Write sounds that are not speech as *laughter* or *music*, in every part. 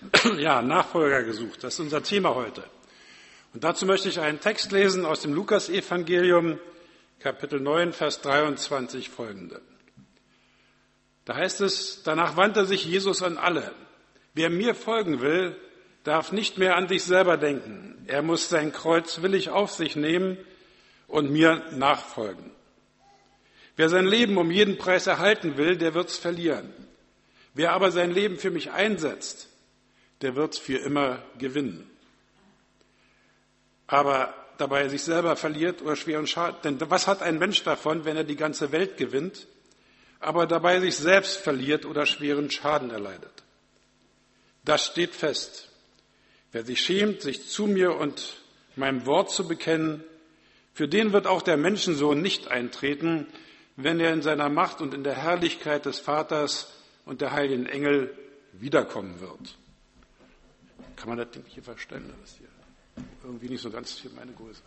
*clears throat* Ja, Nachfolger gesucht, das ist unser Thema heute. Und dazu möchte ich einen Text lesen aus dem Lukasevangelium, Kapitel 9, Vers 23 folgende. Da heißt es, danach wandte sich Jesus an alle. Wer mir folgen will, darf nicht mehr an sich selber denken. Er muss sein Kreuz willig auf sich nehmen und mir nachfolgen. Wer sein Leben um jeden Preis erhalten will, der wird's verlieren. Wer aber sein Leben für mich einsetzt, der wird's für immer gewinnen. Aber dabei sich selber verliert oder schweren Schaden. Denn was hat ein Mensch davon, wenn er die ganze Welt gewinnt, aber dabei sich selbst verliert oder schweren Schaden erleidet? Das steht fest. Wer sich schämt, sich zu mir und meinem Wort zu bekennen, für den wird auch der Menschensohn nicht eintreten, wenn er in seiner Macht und in der Herrlichkeit des Vaters und der heiligen Engel wiederkommen wird. Kann man das Ding hier verstellen? Das hier irgendwie nicht so ganz für meine Größe.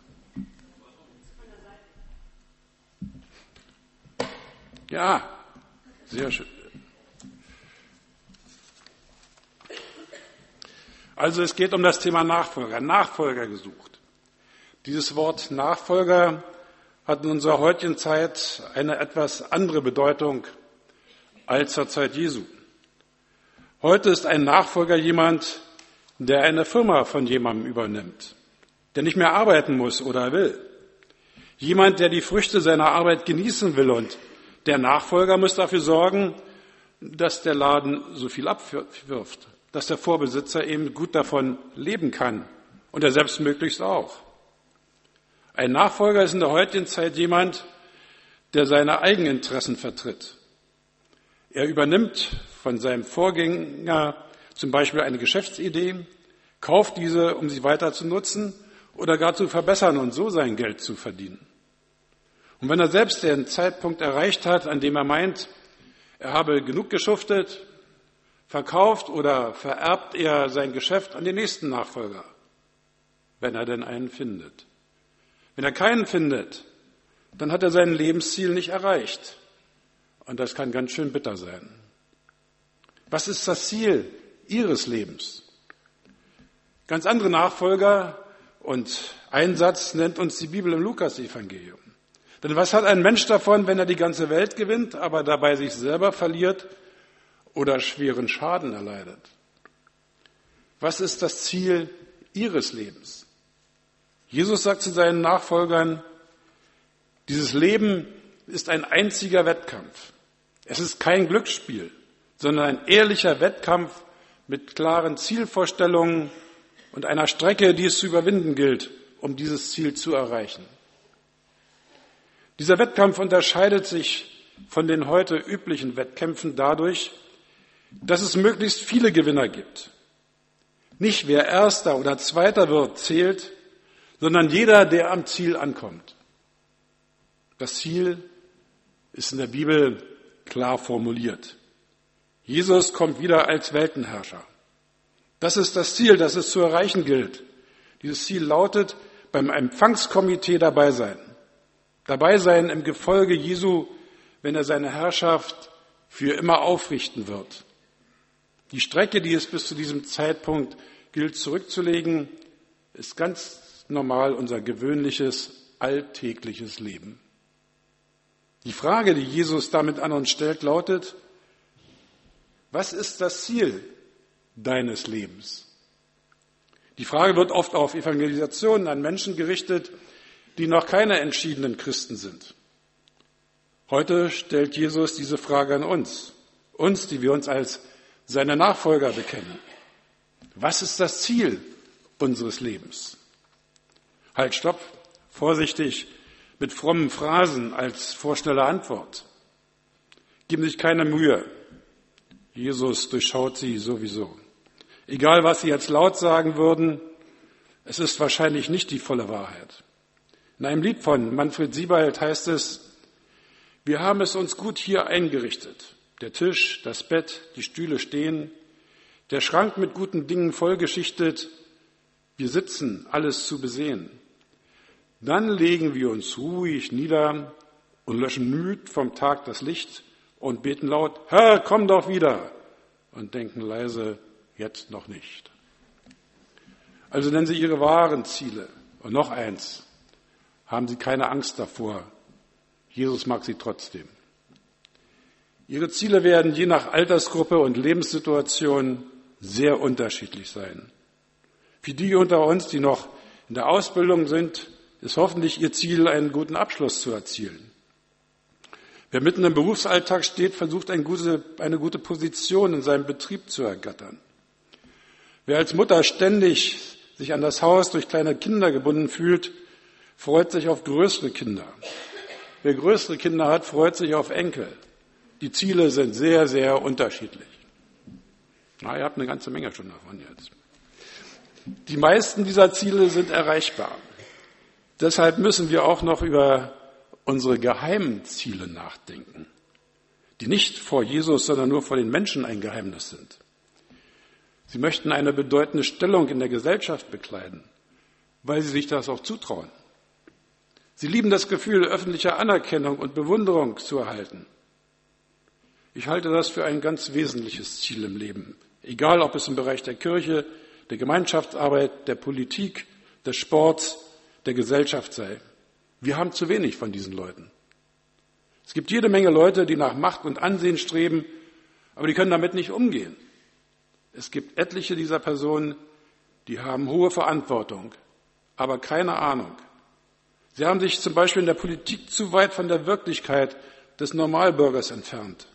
Ja, sehr schön. Also es geht um das Thema Nachfolger, Nachfolger gesucht. Dieses Wort Nachfolger hat in unserer heutigen Zeit eine etwas andere Bedeutung als zur Zeit Jesu. Heute ist ein Nachfolger jemand, der eine Firma von jemandem übernimmt, der nicht mehr arbeiten muss oder will. Jemand, der die Früchte seiner Arbeit genießen will und der Nachfolger muss dafür sorgen, dass der Laden so viel abwirft, dass der Vorbesitzer eben gut davon leben kann und er selbst möglichst auch. Ein Nachfolger ist in der heutigen Zeit jemand, der seine Eigeninteressen vertritt. Er übernimmt von seinem Vorgänger zum Beispiel eine Geschäftsidee, kauft diese, um sie weiter zu nutzen oder gar zu verbessern und so sein Geld zu verdienen. Und wenn er selbst den Zeitpunkt erreicht hat, an dem er meint, er habe genug geschuftet, verkauft oder vererbt er sein Geschäft an den nächsten Nachfolger, wenn er denn einen findet. Wenn er keinen findet, dann hat er sein Lebensziel nicht erreicht. Und das kann ganz schön bitter sein. Was ist das Ziel Ihres Lebens? Ganz andere Nachfolger und Einsatz nennt uns die Bibel im Lukas-Evangelium. Denn was hat ein Mensch davon, wenn er die ganze Welt gewinnt, aber dabei sich selber verliert oder schweren Schaden erleidet? Was ist das Ziel Ihres Lebens? Jesus sagt zu seinen Nachfolgern, dieses Leben ist ein einziger Wettkampf. Es ist kein Glücksspiel, sondern ein ehrlicher Wettkampf mit klaren Zielvorstellungen und einer Strecke, die es zu überwinden gilt, um dieses Ziel zu erreichen. Dieser Wettkampf unterscheidet sich von den heute üblichen Wettkämpfen dadurch, dass es möglichst viele Gewinner gibt. Nicht wer erster oder zweiter wird, zählt, sondern jeder, der am Ziel ankommt. Das Ziel ist in der Bibel klar formuliert. Jesus kommt wieder als Weltenherrscher. Das ist das Ziel, das es zu erreichen gilt. Dieses Ziel lautet, beim Empfangskomitee dabei sein. Dabei sein im Gefolge Jesu, wenn er seine Herrschaft für immer aufrichten wird. Die Strecke, die es bis zu diesem Zeitpunkt gilt zurückzulegen, ist ganz normal unser gewöhnliches, alltägliches Leben. Die Frage, die Jesus damit an uns stellt, lautet, was ist das Ziel deines Lebens? Die Frage wird oft auf Evangelisationen an Menschen gerichtet, die noch keine entschiedenen Christen sind. Heute stellt Jesus diese Frage an uns, uns, die wir uns als seine Nachfolger bekennen. Was ist das Ziel unseres Lebens? Halt, stopp, vorsichtig, mit frommen Phrasen als vorschnelle Antwort. Gib sich keine Mühe. Jesus durchschaut sie sowieso. Egal, was sie jetzt laut sagen würden, es ist wahrscheinlich nicht die volle Wahrheit. In einem Lied von Manfred Siebald heißt es, wir haben es uns gut hier eingerichtet. Der Tisch, das Bett, die Stühle stehen, der Schrank mit guten Dingen vollgeschichtet. Wir sitzen, alles zu besehen. Dann legen wir uns ruhig nieder und löschen müd vom Tag das Licht und beten laut, Herr, komm doch wieder, und denken leise, jetzt noch nicht. Also nennen Sie Ihre wahren Ziele. Und noch eins, haben Sie keine Angst davor. Jesus mag Sie trotzdem. Ihre Ziele werden je nach Altersgruppe und Lebenssituation sehr unterschiedlich sein. Für die unter uns, die noch in der Ausbildung sind, ist hoffentlich Ihr Ziel, einen guten Abschluss zu erzielen. Wer mitten im Berufsalltag steht, versucht eine gute Position in seinem Betrieb zu ergattern. Wer als Mutter ständig sich an das Haus durch kleine Kinder gebunden fühlt, freut sich auf größere Kinder. Wer größere Kinder hat, freut sich auf Enkel. Die Ziele sind sehr, sehr unterschiedlich. Na, ihr habt eine ganze Menge schon davon jetzt. Die meisten dieser Ziele sind erreichbar. Deshalb müssen wir auch noch über unsere geheimen Ziele nachdenken, die nicht vor Jesus, sondern nur vor den Menschen ein Geheimnis sind. Sie möchten eine bedeutende Stellung in der Gesellschaft bekleiden, weil sie sich das auch zutrauen. Sie lieben das Gefühl öffentlicher Anerkennung und Bewunderung zu erhalten. Ich halte das für ein ganz wesentliches Ziel im Leben, egal ob es im Bereich der Kirche, der Gemeinschaftsarbeit, der Politik, des Sports, der Gesellschaft sei. Wir haben zu wenig von diesen Leuten. Es gibt jede Menge Leute, die nach Macht und Ansehen streben, aber die können damit nicht umgehen. Es gibt etliche dieser Personen, die haben hohe Verantwortung, aber keine Ahnung, Sie haben sich zum Beispiel in der Politik zu weit von der Wirklichkeit des Normalbürgers entfernt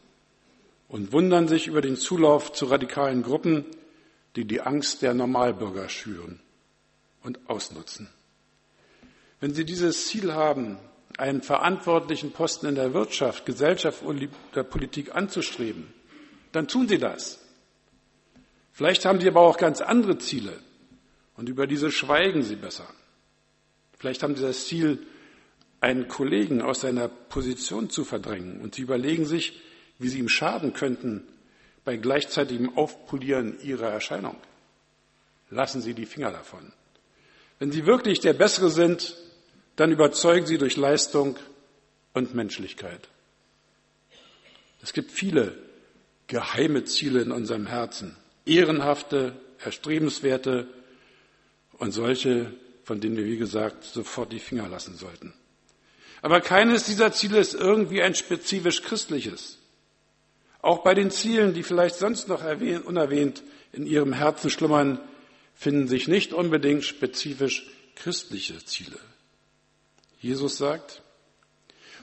und wundern sich über den Zulauf zu radikalen Gruppen, die die Angst der Normalbürger schüren und ausnutzen. Wenn Sie dieses Ziel haben, einen verantwortlichen Posten in der Wirtschaft, Gesellschaft und der Politik anzustreben, dann tun Sie das. Vielleicht haben Sie aber auch ganz andere Ziele und über diese schweigen Sie besser. Vielleicht haben Sie das Ziel, einen Kollegen aus seiner Position zu verdrängen und Sie überlegen sich, wie Sie ihm schaden könnten bei gleichzeitigem Aufpolieren Ihrer Erscheinung. Lassen Sie die Finger davon. Wenn Sie wirklich der Bessere sind, dann überzeugen Sie durch Leistung und Menschlichkeit. Es gibt viele geheime Ziele in unserem Herzen, ehrenhafte, erstrebenswerte und solche, von denen wir, wie gesagt, sofort die Finger lassen sollten. Aber keines dieser Ziele ist irgendwie ein spezifisch christliches. Auch bei den Zielen, die vielleicht sonst noch unerwähnt in Ihrem Herzen schlummern, finden sich nicht unbedingt spezifisch christliche Ziele. Jesus sagt,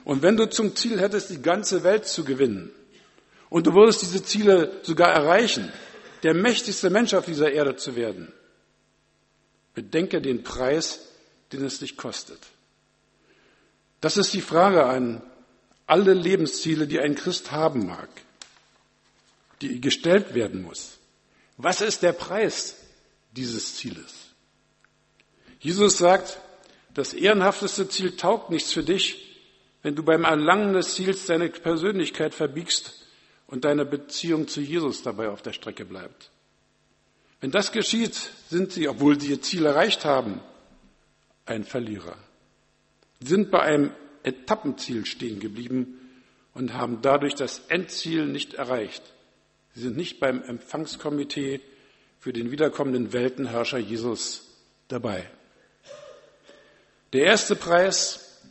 und wenn du zum Ziel hättest, die ganze Welt zu gewinnen, und du würdest diese Ziele sogar erreichen, der mächtigste Mensch auf dieser Erde zu werden, Bedenke den Preis, den es dich kostet. Das ist die Frage an alle Lebensziele, die ein Christ haben mag, die gestellt werden muss. Was ist der Preis dieses Zieles? Jesus sagt, das ehrenhafteste Ziel taugt nichts für dich, wenn du beim Erlangen des Ziels deine Persönlichkeit verbiegst und deine Beziehung zu Jesus dabei auf der Strecke bleibt. Wenn das geschieht, sind sie, obwohl sie ihr Ziel erreicht haben, ein Verlierer. Sie sind bei einem Etappenziel stehen geblieben und haben dadurch das Endziel nicht erreicht. Sie sind nicht beim Empfangskomitee für den wiederkommenden Weltenherrscher Jesus dabei. Der erste Preis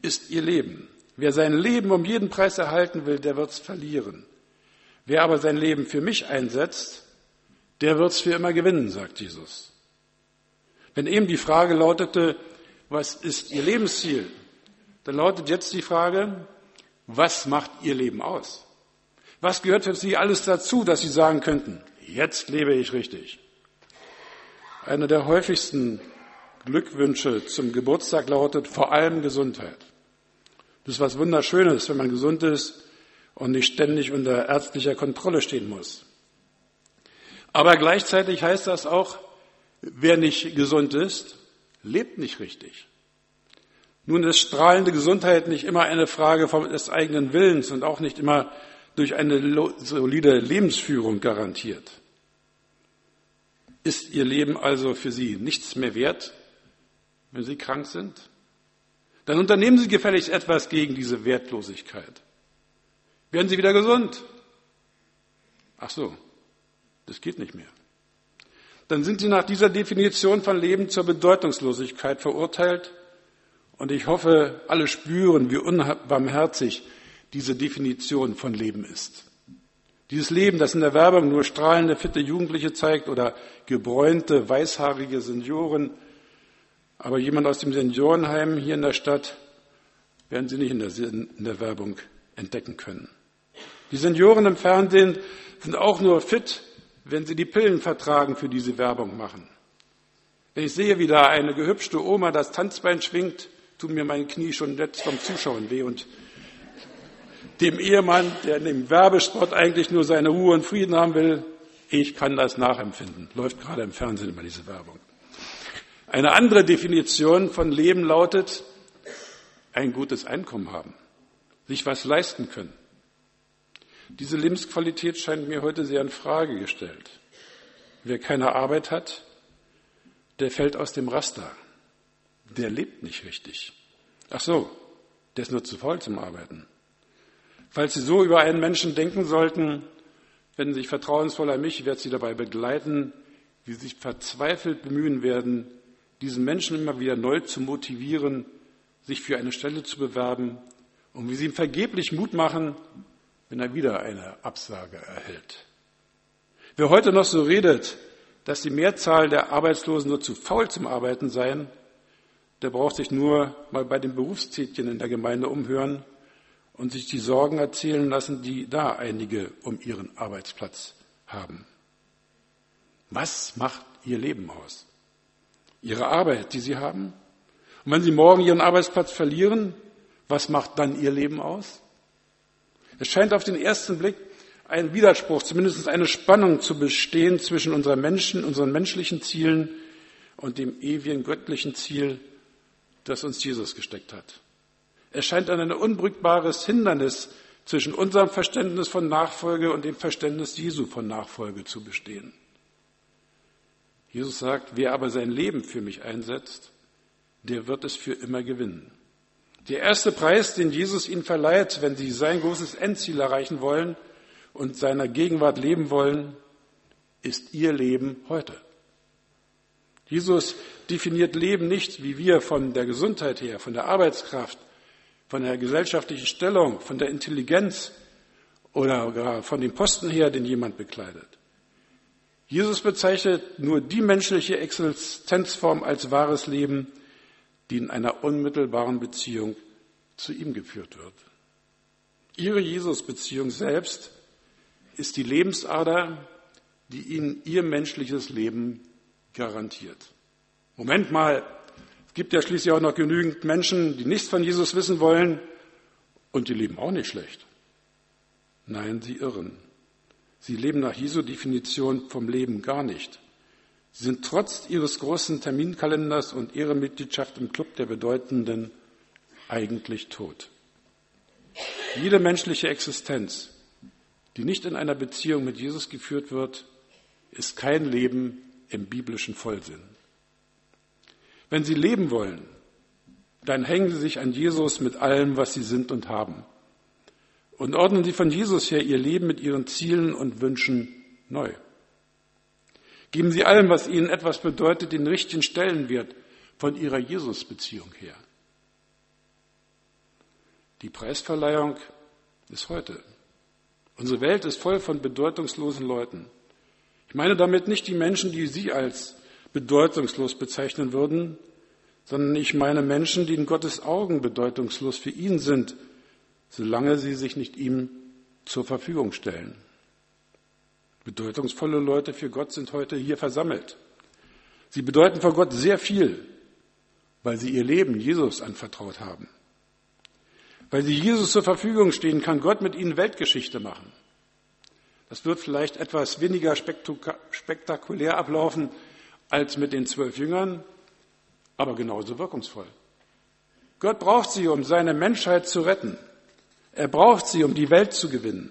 ist ihr Leben. Wer sein Leben um jeden Preis erhalten will, der wird es verlieren. Wer aber sein Leben für mich einsetzt, der wird es für immer gewinnen, sagt Jesus. Wenn eben die Frage lautete, was ist Ihr Lebensziel? Dann lautet jetzt die Frage, was macht Ihr Leben aus? Was gehört für Sie alles dazu, dass Sie sagen könnten, jetzt lebe ich richtig? Einer der häufigsten Glückwünsche zum Geburtstag lautet vor allem Gesundheit. Das ist was Wunderschönes, wenn man gesund ist und nicht ständig unter ärztlicher Kontrolle stehen muss. Aber gleichzeitig heißt das auch, wer nicht gesund ist, lebt nicht richtig. Nun ist strahlende Gesundheit nicht immer eine Frage des eigenen Willens und auch nicht immer durch eine solide Lebensführung garantiert. Ist Ihr Leben also für Sie nichts mehr wert, wenn Sie krank sind? Dann unternehmen Sie gefälligst etwas gegen diese Wertlosigkeit. Werden Sie wieder gesund? Ach so, das geht nicht mehr. dann sind sie nach dieser Definition von Leben zur Bedeutungslosigkeit verurteilt. Und ich hoffe, alle spüren, wie unbarmherzig diese Definition von Leben ist. Dieses Leben, das in der Werbung nur strahlende, fitte Jugendliche zeigt oder gebräunte, weißhaarige Senioren, aber jemand aus dem Seniorenheim hier in der Stadt werden Sie nicht in der, in der Werbung entdecken können. Die Senioren im Fernsehen sind auch nur fit, wenn sie die Pillen vertragen, für die sie Werbung machen. Wenn ich sehe, wie da eine gehübschte Oma das Tanzbein schwingt, tun mir meine Knie schon jetzt vom Zuschauen weh und dem Ehemann, der in dem Werbespot eigentlich nur seine Ruhe und Frieden haben will, ich kann das nachempfinden. Läuft gerade im Fernsehen immer diese Werbung. Eine andere Definition von Leben lautet, ein gutes Einkommen haben, sich was leisten können. Diese Lebensqualität scheint mir heute sehr in Frage gestellt. Wer keine Arbeit hat, der fällt aus dem Raster. Der lebt nicht richtig. Ach so, der ist nur zu faul zum Arbeiten. Falls Sie so über einen Menschen denken sollten, wenden Sie sich vertrauensvoll an mich, ich werde Sie dabei begleiten, wie Sie sich verzweifelt bemühen werden, diesen Menschen immer wieder neu zu motivieren, sich für eine Stelle zu bewerben und wie Sie ihm vergeblich Mut machen, wenn er wieder eine Absage erhält. Wer heute noch so redet, dass die Mehrzahl der Arbeitslosen nur zu faul zum Arbeiten seien, der braucht sich nur mal bei den Berufstätigen in der Gemeinde umhören und sich die Sorgen erzählen lassen, die da einige um ihren Arbeitsplatz haben. Was macht ihr Leben aus? Ihre Arbeit, die sie haben? Und wenn sie morgen ihren Arbeitsplatz verlieren, was macht dann ihr Leben aus? Es scheint auf den ersten Blick ein Widerspruch, zumindest eine Spannung zu bestehen zwischen unseren Menschen, unseren menschlichen Zielen und dem ewigen göttlichen Ziel, das uns Jesus gesteckt hat. Es scheint ein unbrückbares Hindernis zwischen unserem Verständnis von Nachfolge und dem Verständnis Jesu von Nachfolge zu bestehen. Jesus sagt, wer aber sein Leben für mich einsetzt, der wird es für immer gewinnen. Der erste Preis, den Jesus ihnen verleiht, wenn sie sein großes Endziel erreichen wollen und seiner Gegenwart leben wollen, ist ihr Leben heute. Jesus definiert Leben nicht, wie wir von der Gesundheit her, von der Arbeitskraft, von der gesellschaftlichen Stellung, von der Intelligenz oder gar von dem Posten her, den jemand bekleidet. Jesus bezeichnet nur die menschliche Existenzform als wahres Leben, die in einer unmittelbaren Beziehung zu ihm geführt wird. Ihre Jesus-Beziehung selbst ist die Lebensader, die ihnen ihr menschliches Leben garantiert. Moment mal, es gibt ja schließlich auch noch genügend Menschen, die nichts von Jesus wissen wollen und die leben auch nicht schlecht. Nein, sie irren. Sie leben nach Jesu Definition vom Leben gar nicht. Sie sind trotz ihres großen Terminkalenders und ihrer Mitgliedschaft im Club der Bedeutenden eigentlich tot. Jede menschliche Existenz, die nicht in einer Beziehung mit Jesus geführt wird, ist kein Leben im biblischen Vollsinn. Wenn Sie leben wollen, dann hängen Sie sich an Jesus mit allem, was Sie sind und haben. Und ordnen Sie von Jesus her Ihr Leben mit Ihren Zielen und Wünschen neu. Geben Sie allem, was Ihnen etwas bedeutet, den richtigen Stellenwert von Ihrer Jesus-Beziehung her. Die Preisverleihung ist heute. Unsere Welt ist voll von bedeutungslosen Leuten. Ich meine damit nicht die Menschen, die Sie als bedeutungslos bezeichnen würden, sondern ich meine Menschen, die in Gottes Augen bedeutungslos für ihn sind, solange sie sich nicht ihm zur Verfügung stellen. Bedeutungsvolle Leute für Gott sind heute hier versammelt. Sie bedeuten vor Gott sehr viel, weil sie ihr Leben Jesus anvertraut haben. Weil sie Jesus zur Verfügung stehen, kann Gott mit ihnen Weltgeschichte machen. Das wird vielleicht etwas weniger spektakulär ablaufen als mit den zwölf Jüngern, aber genauso wirkungsvoll. Gott braucht sie, um seine Menschheit zu retten. Er braucht sie, um die Welt zu gewinnen.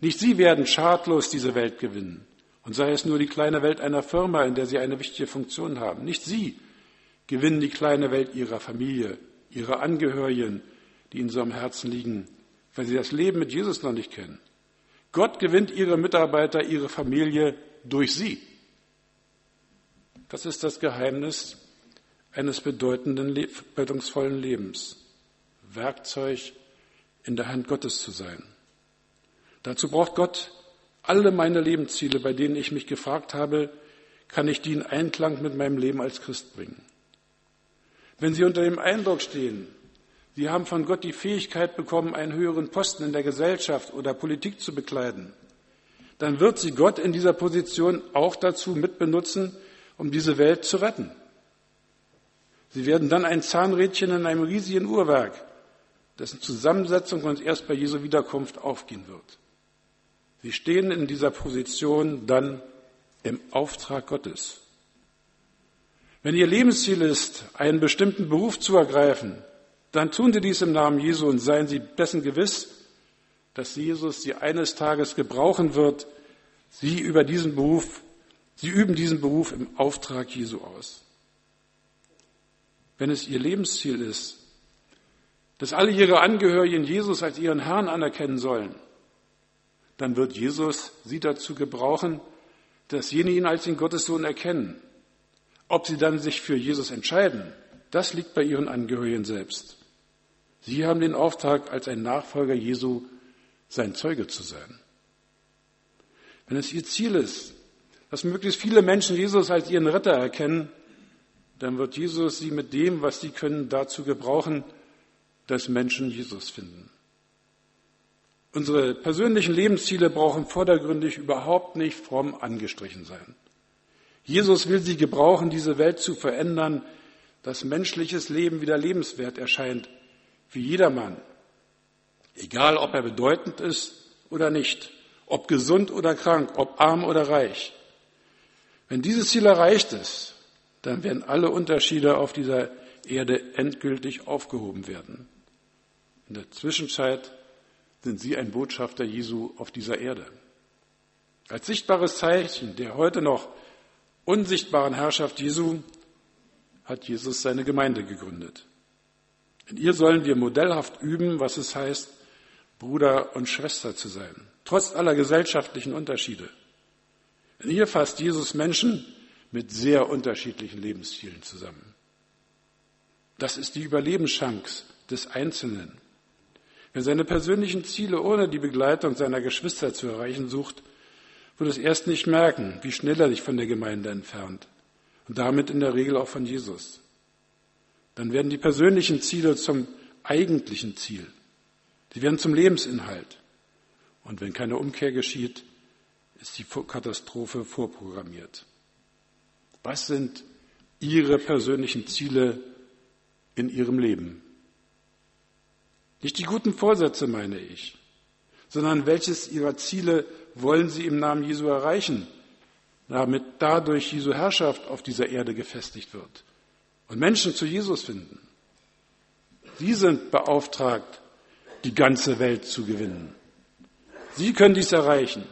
Nicht sie werden schadlos diese Welt gewinnen. Und sei es nur die kleine Welt einer Firma, in der sie eine wichtige Funktion haben. Nicht sie gewinnen die kleine Welt ihrer Familie, ihrer Angehörigen, die so am Herzen liegen, weil sie das Leben mit Jesus noch nicht kennen. Gott gewinnt ihre Mitarbeiter, ihre Familie durch sie. Das ist das Geheimnis eines bedeutenden, bedeutungsvollen Lebens. Werkzeug in der Hand Gottes zu sein. Dazu braucht Gott alle meine Lebensziele, bei denen ich mich gefragt habe, kann ich die in Einklang mit meinem Leben als Christ bringen. Wenn Sie unter dem Eindruck stehen, Sie haben von Gott die Fähigkeit bekommen, einen höheren Posten in der Gesellschaft oder Politik zu bekleiden, dann wird Sie Gott in dieser Position auch dazu mitbenutzen, um diese Welt zu retten. Sie werden dann ein Zahnrädchen in einem riesigen Uhrwerk, dessen Zusammensetzung uns erst bei Jesu Wiederkunft aufgehen wird. Sie stehen in dieser Position dann im Auftrag Gottes. Wenn Ihr Lebensziel ist, einen bestimmten Beruf zu ergreifen, dann tun Sie dies im Namen Jesu und seien Sie dessen gewiss, dass Jesus Sie eines Tages gebrauchen wird. Sie über diesen Beruf, Sie üben diesen Beruf im Auftrag Jesu aus. Wenn es Ihr Lebensziel ist, dass alle Ihre Angehörigen Jesus als Ihren Herrn anerkennen sollen, dann wird Jesus Sie dazu gebrauchen, dass jene ihn als den Gottessohn erkennen. Ob sie dann sich für Jesus entscheiden, das liegt bei ihren Angehörigen selbst. Sie haben den Auftrag, als ein Nachfolger Jesu sein Zeuge zu sein. Wenn es ihr Ziel ist, dass möglichst viele Menschen Jesus als ihren Retter erkennen, dann wird Jesus sie mit dem, was sie können, dazu gebrauchen, dass Menschen Jesus finden. Unsere persönlichen Lebensziele brauchen vordergründig überhaupt nicht fromm angestrichen sein. Jesus will sie gebrauchen, diese Welt zu verändern, dass menschliches Leben wieder lebenswert erscheint für jedermann, egal ob er bedeutend ist oder nicht, ob gesund oder krank, ob arm oder reich. Wenn dieses Ziel erreicht ist, dann werden alle Unterschiede auf dieser Erde endgültig aufgehoben werden. In der Zwischenzeit sind Sie ein Botschafter Jesu auf dieser Erde. Als sichtbares Zeichen der heute noch unsichtbaren Herrschaft Jesu hat Jesus seine Gemeinde gegründet. In ihr sollen wir modellhaft üben, was es heißt, Bruder und Schwester zu sein, trotz aller gesellschaftlichen Unterschiede. In ihr fasst Jesus Menschen mit sehr unterschiedlichen Lebensstilen zusammen. Das ist die Überlebenschance des Einzelnen. Wer seine persönlichen Ziele ohne die Begleitung seiner Geschwister zu erreichen sucht, wird es erst nicht merken, wie schnell er sich von der Gemeinde entfernt und damit in der Regel auch von Jesus. Dann werden die persönlichen Ziele zum eigentlichen Ziel. Sie werden zum Lebensinhalt. Und wenn keine Umkehr geschieht, ist die Katastrophe vorprogrammiert. Was sind Ihre persönlichen Ziele in Ihrem Leben? Nicht die guten Vorsätze meine ich, sondern welches ihrer Ziele wollen sie im Namen Jesu erreichen, damit dadurch Jesu Herrschaft auf dieser Erde gefestigt wird und Menschen zu Jesus finden. Sie sind beauftragt, die ganze Welt zu gewinnen. Sie können dies erreichen,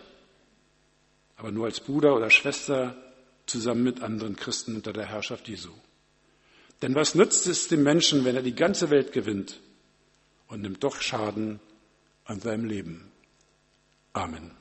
aber nur als Bruder oder Schwester zusammen mit anderen Christen unter der Herrschaft Jesu. Denn was nützt es dem Menschen, wenn er die ganze Welt gewinnt und nimmt doch Schaden an seinem Leben. Amen.